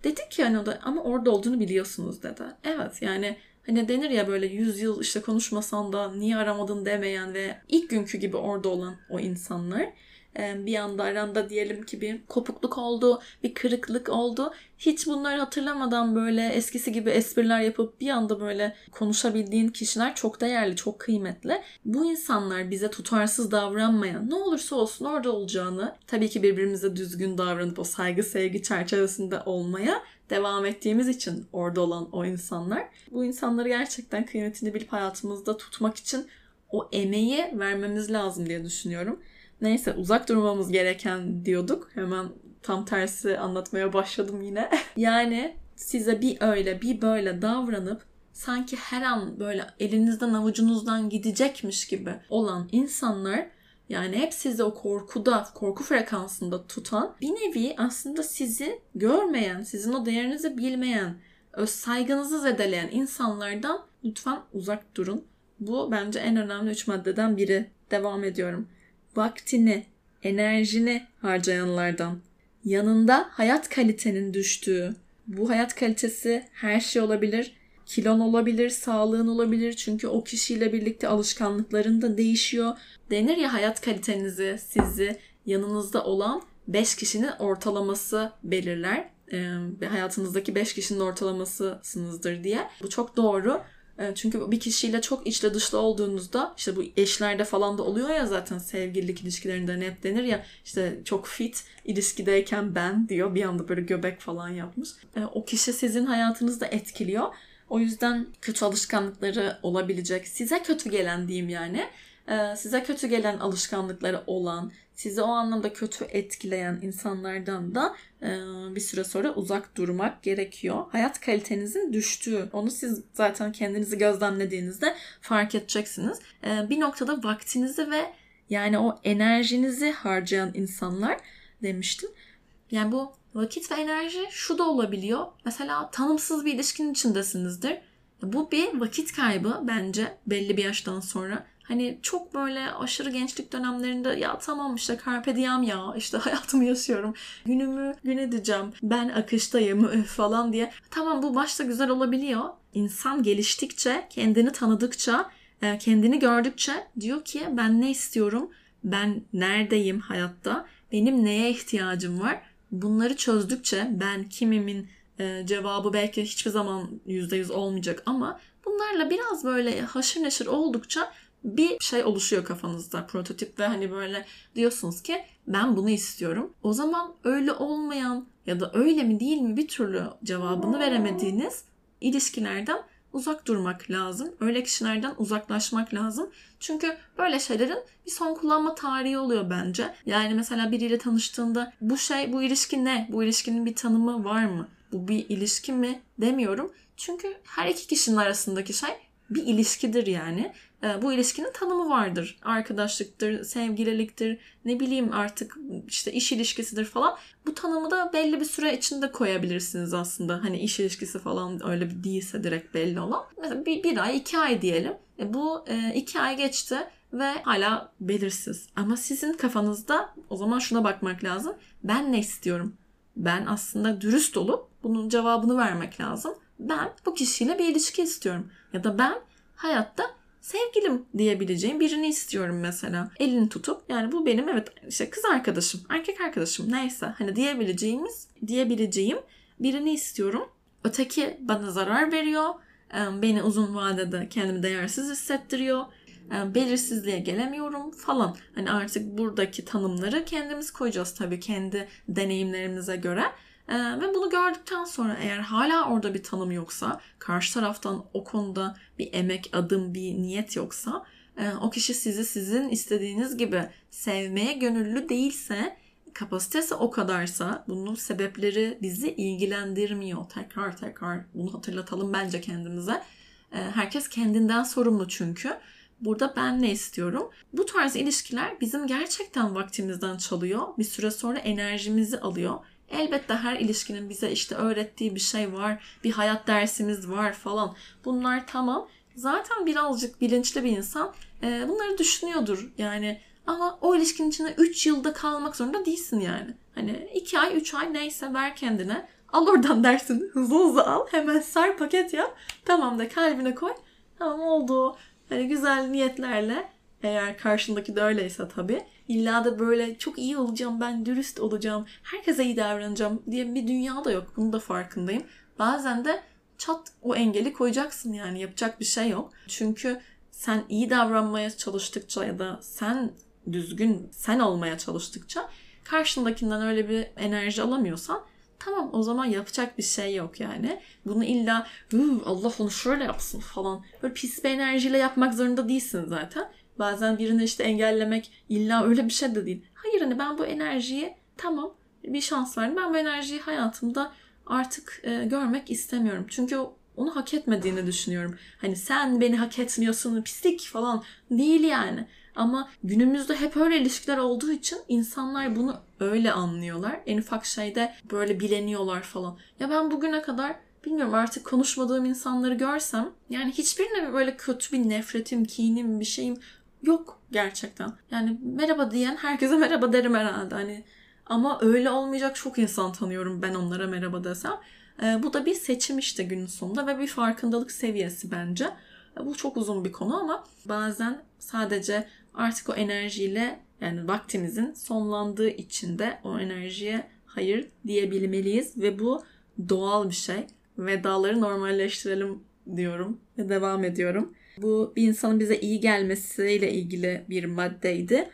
[SPEAKER 1] dedik ki hani o da ama orada olduğunu biliyorsunuz dedi. Evet yani hani denir ya böyle 100 yıl işte konuşmasan da niye aramadın demeyen ve ilk günkü gibi orada olan o insanlar bir anda aranda diyelim ki bir kopukluk oldu, bir kırıklık oldu. Hiç bunları hatırlamadan böyle eskisi gibi espriler yapıp bir anda böyle konuşabildiğin kişiler çok değerli, çok kıymetli. Bu insanlar bize tutarsız davranmayan, ne olursa olsun orada olacağını, tabii ki birbirimize düzgün davranıp o saygı sevgi çerçevesinde olmaya devam ettiğimiz için orada olan o insanlar. Bu insanları gerçekten kıymetini bilip hayatımızda tutmak için o emeği vermemiz lazım diye düşünüyorum. Neyse uzak durmamız gereken diyorduk. Hemen tam tersi anlatmaya başladım yine. yani size bir öyle bir böyle davranıp sanki her an böyle elinizden avucunuzdan gidecekmiş gibi olan insanlar yani hep sizi o korkuda, korku frekansında tutan bir nevi aslında sizi görmeyen, sizin o değerinizi bilmeyen, öz saygınızı zedeleyen insanlardan lütfen uzak durun. Bu bence en önemli üç maddeden biri. Devam ediyorum vaktini, enerjini harcayanlardan. Yanında hayat kalitenin düştüğü, bu hayat kalitesi her şey olabilir. Kilon olabilir, sağlığın olabilir. Çünkü o kişiyle birlikte alışkanlıkların da değişiyor. Denir ya hayat kalitenizi, sizi yanınızda olan 5 kişinin ortalaması belirler. Ee, hayatınızdaki 5 kişinin ortalamasısınızdır diye. Bu çok doğru. E, çünkü bir kişiyle çok içli dışlı olduğunuzda işte bu eşlerde falan da oluyor ya zaten sevgililik ilişkilerinde hep denir ya işte çok fit ilişkideyken ben diyor bir anda böyle göbek falan yapmış. E, o kişi sizin hayatınızda etkiliyor. O yüzden kötü alışkanlıkları olabilecek. Size kötü gelen diyeyim yani. E, size kötü gelen alışkanlıkları olan, sizi o anlamda kötü etkileyen insanlardan da e, bir süre sonra uzak durmak gerekiyor. Hayat kalitenizin düştüğü, onu siz zaten kendinizi gözlemlediğinizde fark edeceksiniz. E, bir noktada vaktinizi ve yani o enerjinizi harcayan insanlar demiştim. Yani bu vakit ve enerji şu da olabiliyor. Mesela tanımsız bir ilişkinin içindesinizdir. Bu bir vakit kaybı bence belli bir yaştan sonra. Hani çok böyle aşırı gençlik dönemlerinde ya tamam işte carpe diem ya işte hayatımı yaşıyorum. Günümü gün edeceğim. Ben akıştayım falan diye. Tamam bu başta güzel olabiliyor. İnsan geliştikçe, kendini tanıdıkça, e, kendini gördükçe diyor ki ben ne istiyorum? Ben neredeyim hayatta? Benim neye ihtiyacım var? Bunları çözdükçe ben kimimin e, cevabı belki hiçbir zaman %100 olmayacak ama bunlarla biraz böyle haşır neşir oldukça bir şey oluşuyor kafanızda prototip ve hani böyle diyorsunuz ki ben bunu istiyorum. O zaman öyle olmayan ya da öyle mi değil mi bir türlü cevabını veremediğiniz ilişkilerden uzak durmak lazım. Öyle kişilerden uzaklaşmak lazım. Çünkü böyle şeylerin bir son kullanma tarihi oluyor bence. Yani mesela biriyle tanıştığında bu şey, bu ilişki ne? Bu ilişkinin bir tanımı var mı? Bu bir ilişki mi demiyorum. Çünkü her iki kişinin arasındaki şey bir ilişkidir yani. E, bu ilişkinin tanımı vardır. Arkadaşlıktır, sevgililiktir, ne bileyim artık işte iş ilişkisidir falan. Bu tanımı da belli bir süre içinde koyabilirsiniz aslında. Hani iş ilişkisi falan öyle bir değilse direkt belli olan. Mesela bir, bir ay, iki ay diyelim. E, bu e, iki ay geçti ve hala belirsiz. Ama sizin kafanızda o zaman şuna bakmak lazım. Ben ne istiyorum? Ben aslında dürüst olup bunun cevabını vermek lazım. Ben bu kişiyle bir ilişki istiyorum. Ya da ben hayatta sevgilim diyebileceğim birini istiyorum mesela. Elini tutup yani bu benim evet işte kız arkadaşım, erkek arkadaşım neyse hani diyebileceğimiz, diyebileceğim birini istiyorum. Öteki bana zarar veriyor. Beni uzun vadede kendimi değersiz hissettiriyor. Belirsizliğe gelemiyorum falan. Hani artık buradaki tanımları kendimiz koyacağız tabii kendi deneyimlerimize göre. Ee, ve bunu gördükten sonra eğer hala orada bir tanım yoksa, karşı taraftan o konuda bir emek, adım, bir niyet yoksa, e, o kişi sizi sizin istediğiniz gibi sevmeye gönüllü değilse, kapasitesi o kadarsa, bunun sebepleri bizi ilgilendirmiyor. Tekrar tekrar bunu hatırlatalım bence kendimize. E, herkes kendinden sorumlu çünkü. Burada ben ne istiyorum? Bu tarz ilişkiler bizim gerçekten vaktimizden çalıyor. Bir süre sonra enerjimizi alıyor. Elbette her ilişkinin bize işte öğrettiği bir şey var. Bir hayat dersimiz var falan. Bunlar tamam. Zaten birazcık bilinçli bir insan e, bunları düşünüyordur. Yani ama o ilişkinin içinde 3 yılda kalmak zorunda değilsin yani. Hani 2 ay 3 ay neyse ver kendine. Al oradan dersin. Hızlı hızlı al. Hemen sar paket yap. Tamam da kalbine koy. Tamam oldu. Hani güzel niyetlerle eğer karşındaki de öyleyse tabii İlla da böyle çok iyi olacağım, ben dürüst olacağım, herkese iyi davranacağım diye bir dünya da yok. Bunun da farkındayım. Bazen de çat o engeli koyacaksın yani yapacak bir şey yok. Çünkü sen iyi davranmaya çalıştıkça ya da sen düzgün sen olmaya çalıştıkça karşındakinden öyle bir enerji alamıyorsan tamam o zaman yapacak bir şey yok yani. Bunu illa Allah onu şöyle yapsın falan böyle pis bir enerjiyle yapmak zorunda değilsin zaten. Bazen birini işte engellemek illa öyle bir şey de değil. Hayır hani ben bu enerjiyi tamam bir şans verdim. Ben bu enerjiyi hayatımda artık e, görmek istemiyorum. Çünkü onu hak etmediğini düşünüyorum. Hani sen beni hak etmiyorsun pislik falan değil yani. Ama günümüzde hep öyle ilişkiler olduğu için insanlar bunu öyle anlıyorlar. En ufak şeyde böyle bileniyorlar falan. Ya ben bugüne kadar bilmiyorum artık konuşmadığım insanları görsem yani hiçbirine böyle kötü bir nefretim, kinim, bir şeyim yok gerçekten. Yani merhaba diyen herkese merhaba derim herhalde. Hani ama öyle olmayacak çok insan tanıyorum ben onlara merhaba desem. E, bu da bir seçim işte günün sonunda ve bir farkındalık seviyesi bence. E, bu çok uzun bir konu ama bazen sadece artık o enerjiyle yani vaktimizin sonlandığı için de o enerjiye hayır diyebilmeliyiz ve bu doğal bir şey. Vedaları normalleştirelim diyorum ve devam ediyorum. Bu bir insanın bize iyi gelmesiyle ilgili bir maddeydi.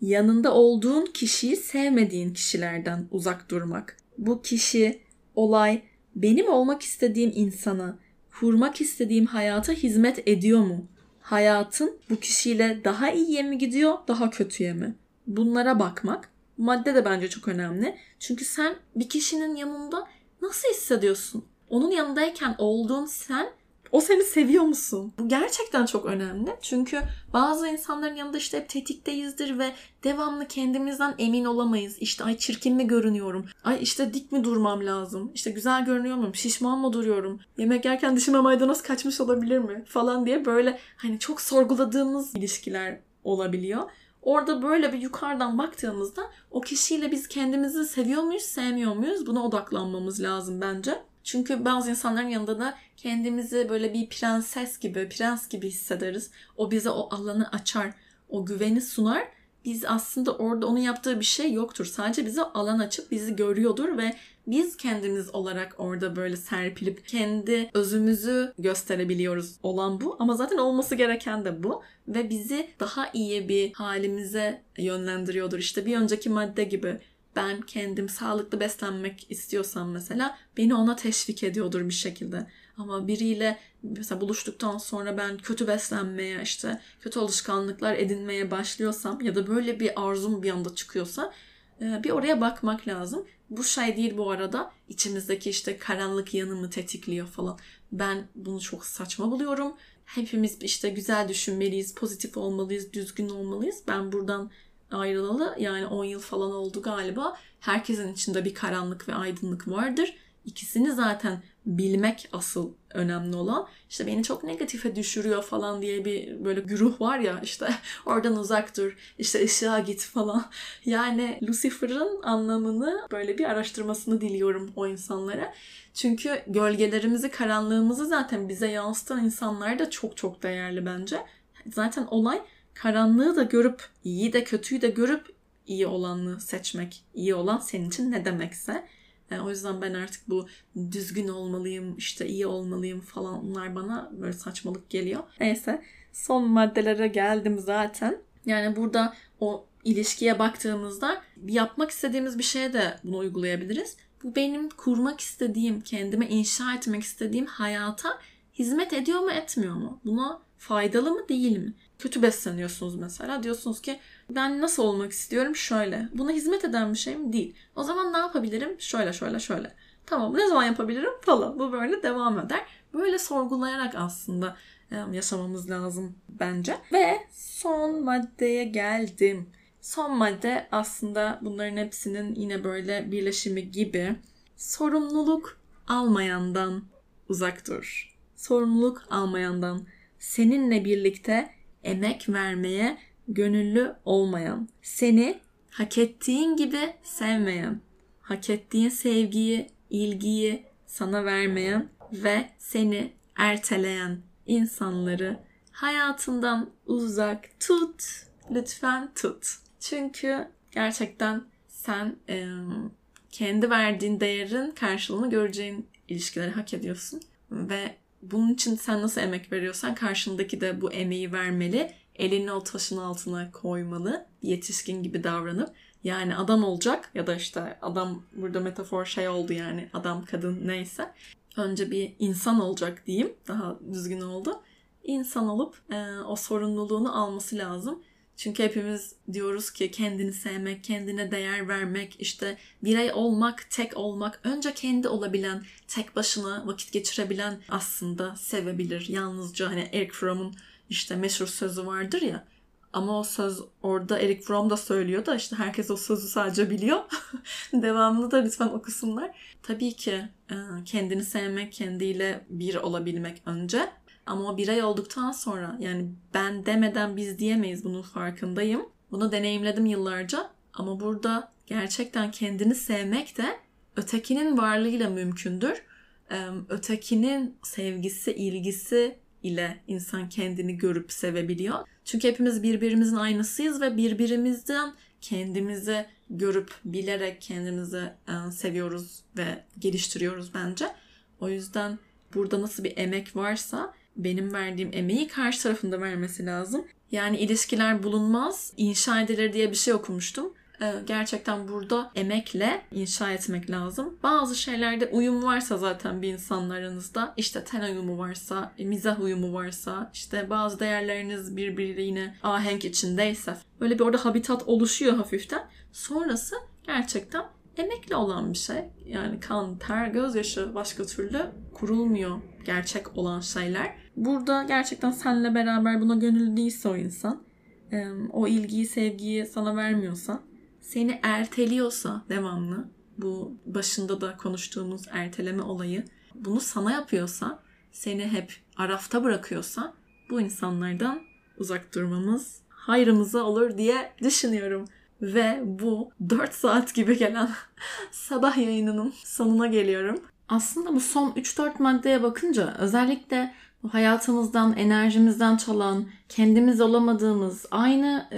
[SPEAKER 1] Yanında olduğun kişiyi sevmediğin kişilerden uzak durmak. Bu kişi, olay benim olmak istediğim insana, kurmak istediğim hayata hizmet ediyor mu? Hayatın bu kişiyle daha iyiye mi gidiyor, daha kötüye mi? Bunlara bakmak. Madde de bence çok önemli. Çünkü sen bir kişinin yanında nasıl hissediyorsun? Onun yanındayken olduğun sen o seni seviyor musun? Bu gerçekten çok önemli. Çünkü bazı insanların yanında işte hep tetikteyizdir ve devamlı kendimizden emin olamayız. İşte ay çirkin mi görünüyorum? Ay işte dik mi durmam lazım? İşte güzel görünüyor muyum? Şişman mı duruyorum? Yemek yerken dişime maydanoz kaçmış olabilir mi? Falan diye böyle hani çok sorguladığımız ilişkiler olabiliyor. Orada böyle bir yukarıdan baktığımızda o kişiyle biz kendimizi seviyor muyuz, sevmiyor muyuz? Buna odaklanmamız lazım bence. Çünkü bazı insanların yanında da kendimizi böyle bir prenses gibi, prens gibi hissederiz. O bize o alanı açar, o güveni sunar. Biz aslında orada onun yaptığı bir şey yoktur. Sadece bize alan açıp bizi görüyordur ve biz kendimiz olarak orada böyle serpilip kendi özümüzü gösterebiliyoruz olan bu. Ama zaten olması gereken de bu. Ve bizi daha iyi bir halimize yönlendiriyordur. İşte bir önceki madde gibi ben kendim sağlıklı beslenmek istiyorsam mesela beni ona teşvik ediyordur bir şekilde. Ama biriyle mesela buluştuktan sonra ben kötü beslenmeye işte kötü alışkanlıklar edinmeye başlıyorsam ya da böyle bir arzum bir anda çıkıyorsa e, bir oraya bakmak lazım. Bu şey değil bu arada içimizdeki işte karanlık yanımı tetikliyor falan. Ben bunu çok saçma buluyorum. Hepimiz işte güzel düşünmeliyiz, pozitif olmalıyız, düzgün olmalıyız. Ben buradan ayrılalı yani 10 yıl falan oldu galiba. Herkesin içinde bir karanlık ve aydınlık vardır. İkisini zaten bilmek asıl önemli olan. İşte beni çok negatife düşürüyor falan diye bir böyle güruh var ya işte oradan uzak dur, işte ışığa git falan. Yani Lucifer'ın anlamını böyle bir araştırmasını diliyorum o insanlara. Çünkü gölgelerimizi, karanlığımızı zaten bize yansıtan insanlar da çok çok değerli bence. Zaten olay karanlığı da görüp, iyi de kötüyü de görüp iyi olanı seçmek. İyi olan senin için ne demekse. Yani o yüzden ben artık bu düzgün olmalıyım, işte iyi olmalıyım falan bunlar bana böyle saçmalık geliyor. Neyse son maddelere geldim zaten. Yani burada o ilişkiye baktığımızda yapmak istediğimiz bir şeye de bunu uygulayabiliriz. Bu benim kurmak istediğim, kendime inşa etmek istediğim hayata hizmet ediyor mu etmiyor mu? Buna faydalı mı değil mi? Kötü besleniyorsunuz mesela. Diyorsunuz ki ben nasıl olmak istiyorum? Şöyle. Buna hizmet eden bir şey mi? Değil. O zaman ne yapabilirim? Şöyle şöyle şöyle. Tamam ne zaman yapabilirim? Falan. Bu böyle devam eder. Böyle sorgulayarak aslında yaşamamız lazım bence. Ve son maddeye geldim. Son madde aslında bunların hepsinin yine böyle birleşimi gibi sorumluluk almayandan uzak dur. Sorumluluk almayandan seninle birlikte emek vermeye gönüllü olmayan, seni hak ettiğin gibi sevmeyen, hak ettiğin sevgiyi, ilgiyi sana vermeyen ve seni erteleyen insanları hayatından uzak tut. Lütfen tut. Çünkü gerçekten sen e, kendi verdiğin değerin karşılığını göreceğin ilişkileri hak ediyorsun. Ve bunun için sen nasıl emek veriyorsan karşındaki de bu emeği vermeli. Elini o taşın altına koymalı. Yetişkin gibi davranıp. Yani adam olacak ya da işte adam burada metafor şey oldu yani adam kadın neyse. Önce bir insan olacak diyeyim. Daha düzgün oldu. İnsan olup e, o sorumluluğunu alması lazım. Çünkü hepimiz diyoruz ki kendini sevmek, kendine değer vermek, işte birey olmak, tek olmak, önce kendi olabilen, tek başına vakit geçirebilen aslında sevebilir. Yalnızca hani Eric Fromm'un işte meşhur sözü vardır ya. Ama o söz orada Eric Fromm da söylüyor da işte herkes o sözü sadece biliyor. Devamını da lütfen okusunlar. Tabii ki e, kendini sevmek, kendiyle bir olabilmek önce. Ama o birey olduktan sonra yani ben demeden biz diyemeyiz bunun farkındayım. Bunu deneyimledim yıllarca ama burada gerçekten kendini sevmek de ötekinin varlığıyla mümkündür. Ötekinin sevgisi, ilgisi ile insan kendini görüp sevebiliyor. Çünkü hepimiz birbirimizin aynısıyız ve birbirimizden kendimizi görüp bilerek kendimizi seviyoruz ve geliştiriyoruz bence. O yüzden burada nasıl bir emek varsa benim verdiğim emeği karşı tarafında vermesi lazım. Yani ilişkiler bulunmaz, inşa edilir diye bir şey okumuştum. Ee, gerçekten burada emekle inşa etmek lazım. Bazı şeylerde uyum varsa zaten bir insanla aranızda, işte ten uyumu varsa, mizah uyumu varsa, işte bazı değerleriniz birbiriyle ahenk içindeyse, böyle bir orada habitat oluşuyor hafiften. Sonrası gerçekten emekle olan bir şey. Yani kan, ter, gözyaşı başka türlü kurulmuyor gerçek olan şeyler. Burada gerçekten seninle beraber buna gönüllü değilse o insan, o ilgiyi, sevgiyi sana vermiyorsa, seni erteliyorsa devamlı, bu başında da konuştuğumuz erteleme olayı, bunu sana yapıyorsa, seni hep arafta bırakıyorsa, bu insanlardan uzak durmamız hayrımıza olur diye düşünüyorum. Ve bu 4 saat gibi gelen sabah yayınının sonuna geliyorum. Aslında bu son 3-4 maddeye bakınca özellikle hayatımızdan, enerjimizden çalan, kendimiz olamadığımız, aynı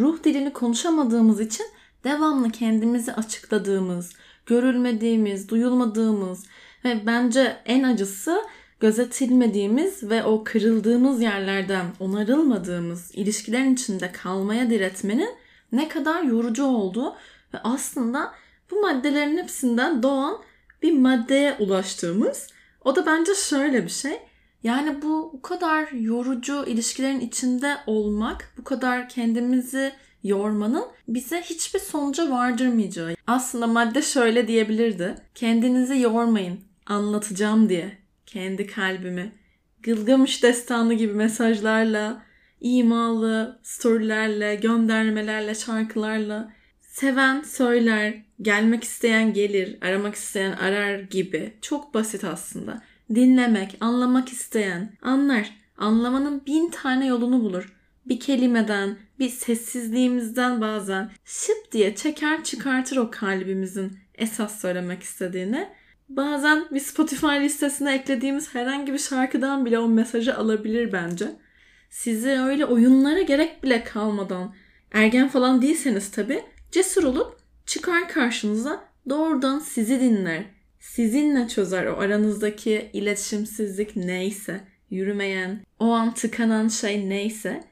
[SPEAKER 1] ruh dilini konuşamadığımız için devamlı kendimizi açıkladığımız, görülmediğimiz, duyulmadığımız ve bence en acısı gözetilmediğimiz ve o kırıldığımız yerlerden onarılmadığımız ilişkilerin içinde kalmaya diretmenin ne kadar yorucu olduğu Ve aslında bu maddelerin hepsinden doğan bir maddeye ulaştığımız. O da bence şöyle bir şey. Yani bu bu kadar yorucu ilişkilerin içinde olmak, bu kadar kendimizi yormanın bize hiçbir sonuca vardırmayacağı. Aslında madde şöyle diyebilirdi. Kendinizi yormayın, anlatacağım diye. Kendi kalbimi. Gılgamış destanı gibi mesajlarla, imalı storylerle, göndermelerle, şarkılarla seven söyler, gelmek isteyen gelir, aramak isteyen arar gibi. Çok basit aslında. Dinlemek, anlamak isteyen anlar. Anlamanın bin tane yolunu bulur. Bir kelimeden, bir sessizliğimizden bazen şıp diye çeker çıkartır o kalbimizin esas söylemek istediğini. Bazen bir Spotify listesine eklediğimiz herhangi bir şarkıdan bile o mesajı alabilir bence. Sizi öyle oyunlara gerek bile kalmadan ergen falan değilseniz tabi cesur olup çıkar karşınıza doğrudan sizi dinler. Sizinle çözer o aranızdaki iletişimsizlik neyse, yürümeyen, o an tıkanan şey neyse.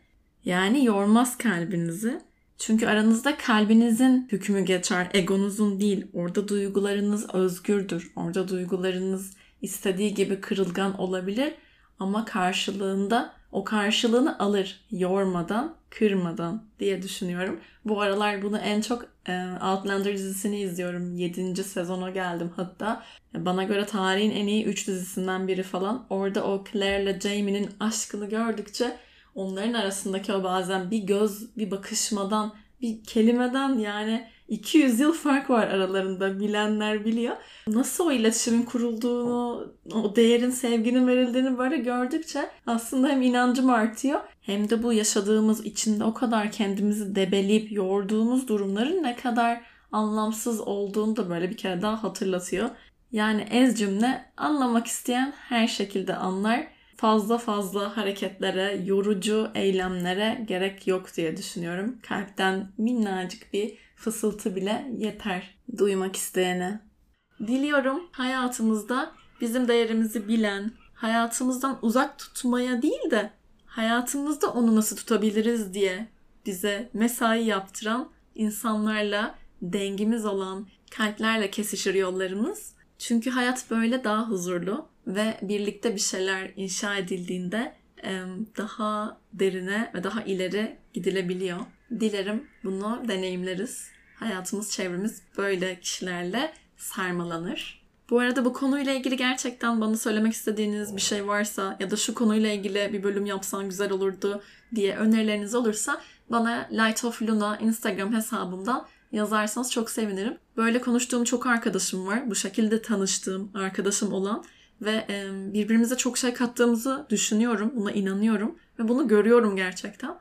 [SPEAKER 1] Yani yormaz kalbinizi. Çünkü aranızda kalbinizin hükmü geçer, egonuzun değil. Orada duygularınız özgürdür. Orada duygularınız istediği gibi kırılgan olabilir ama karşılığında o karşılığını alır yormadan, kırmadan diye düşünüyorum. Bu aralar bunu en çok e, Outlander dizisini izliyorum. 7. sezona geldim hatta. Bana göre tarihin en iyi 3 dizisinden biri falan. Orada o Claire ile Jamie'nin aşkını gördükçe onların arasındaki o bazen bir göz, bir bakışmadan, bir kelimeden yani 200 yıl fark var aralarında bilenler biliyor. Nasıl o iletişimin kurulduğunu, o değerin, sevginin verildiğini böyle gördükçe aslında hem inancım artıyor hem de bu yaşadığımız içinde o kadar kendimizi debeleyip yorduğumuz durumların ne kadar anlamsız olduğunu da böyle bir kere daha hatırlatıyor. Yani ez cümle anlamak isteyen her şekilde anlar. Fazla fazla hareketlere, yorucu eylemlere gerek yok diye düşünüyorum. Kalpten minnacık bir fısıltı bile yeter duymak isteyene. Diliyorum hayatımızda bizim değerimizi bilen, hayatımızdan uzak tutmaya değil de hayatımızda onu nasıl tutabiliriz diye bize mesai yaptıran insanlarla dengimiz olan kalplerle kesişir yollarımız. Çünkü hayat böyle daha huzurlu ve birlikte bir şeyler inşa edildiğinde daha derine ve daha ileri gidilebiliyor. Dilerim bunu deneyimleriz. Hayatımız, çevremiz böyle kişilerle sarmalanır. Bu arada bu konuyla ilgili gerçekten bana söylemek istediğiniz bir şey varsa ya da şu konuyla ilgili bir bölüm yapsan güzel olurdu diye önerileriniz olursa bana Light of Luna Instagram hesabımdan yazarsanız çok sevinirim. Böyle konuştuğum çok arkadaşım var. Bu şekilde tanıştığım arkadaşım olan ve birbirimize çok şey kattığımızı düşünüyorum. Buna inanıyorum ve bunu görüyorum gerçekten.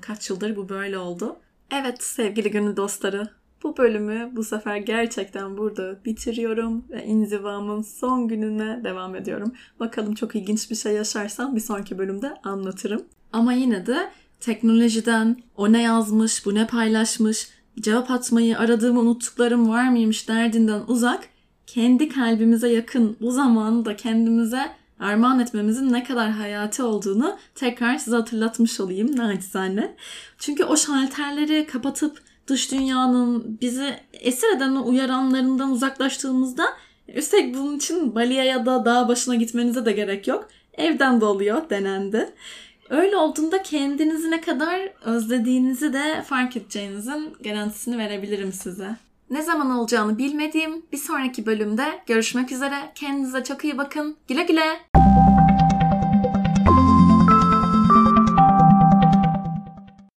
[SPEAKER 1] Kaç yıldır bu böyle oldu. Evet sevgili gönül dostları. Bu bölümü bu sefer gerçekten burada bitiriyorum ve inzivamın son gününe devam ediyorum. Bakalım çok ilginç bir şey yaşarsam bir sonraki bölümde anlatırım. Ama yine de teknolojiden o ne yazmış, bu ne paylaşmış, cevap atmayı, aradığımı unuttuklarım var mıymış derdinden uzak, kendi kalbimize yakın bu zamanı da kendimize armağan etmemizin ne kadar hayati olduğunu tekrar size hatırlatmış olayım naçizane. Çünkü o şalterleri kapatıp dış dünyanın bizi esir eden o uyaranlarından uzaklaştığımızda üstelik bunun için Bali'ye ya da dağ başına gitmenize de gerek yok. Evden de oluyor denendi. Öyle olduğunda kendinizi ne kadar özlediğinizi de fark edeceğinizin garantisini verebilirim size. Ne zaman olacağını bilmediğim bir sonraki bölümde görüşmek üzere. Kendinize çok iyi bakın. Güle güle.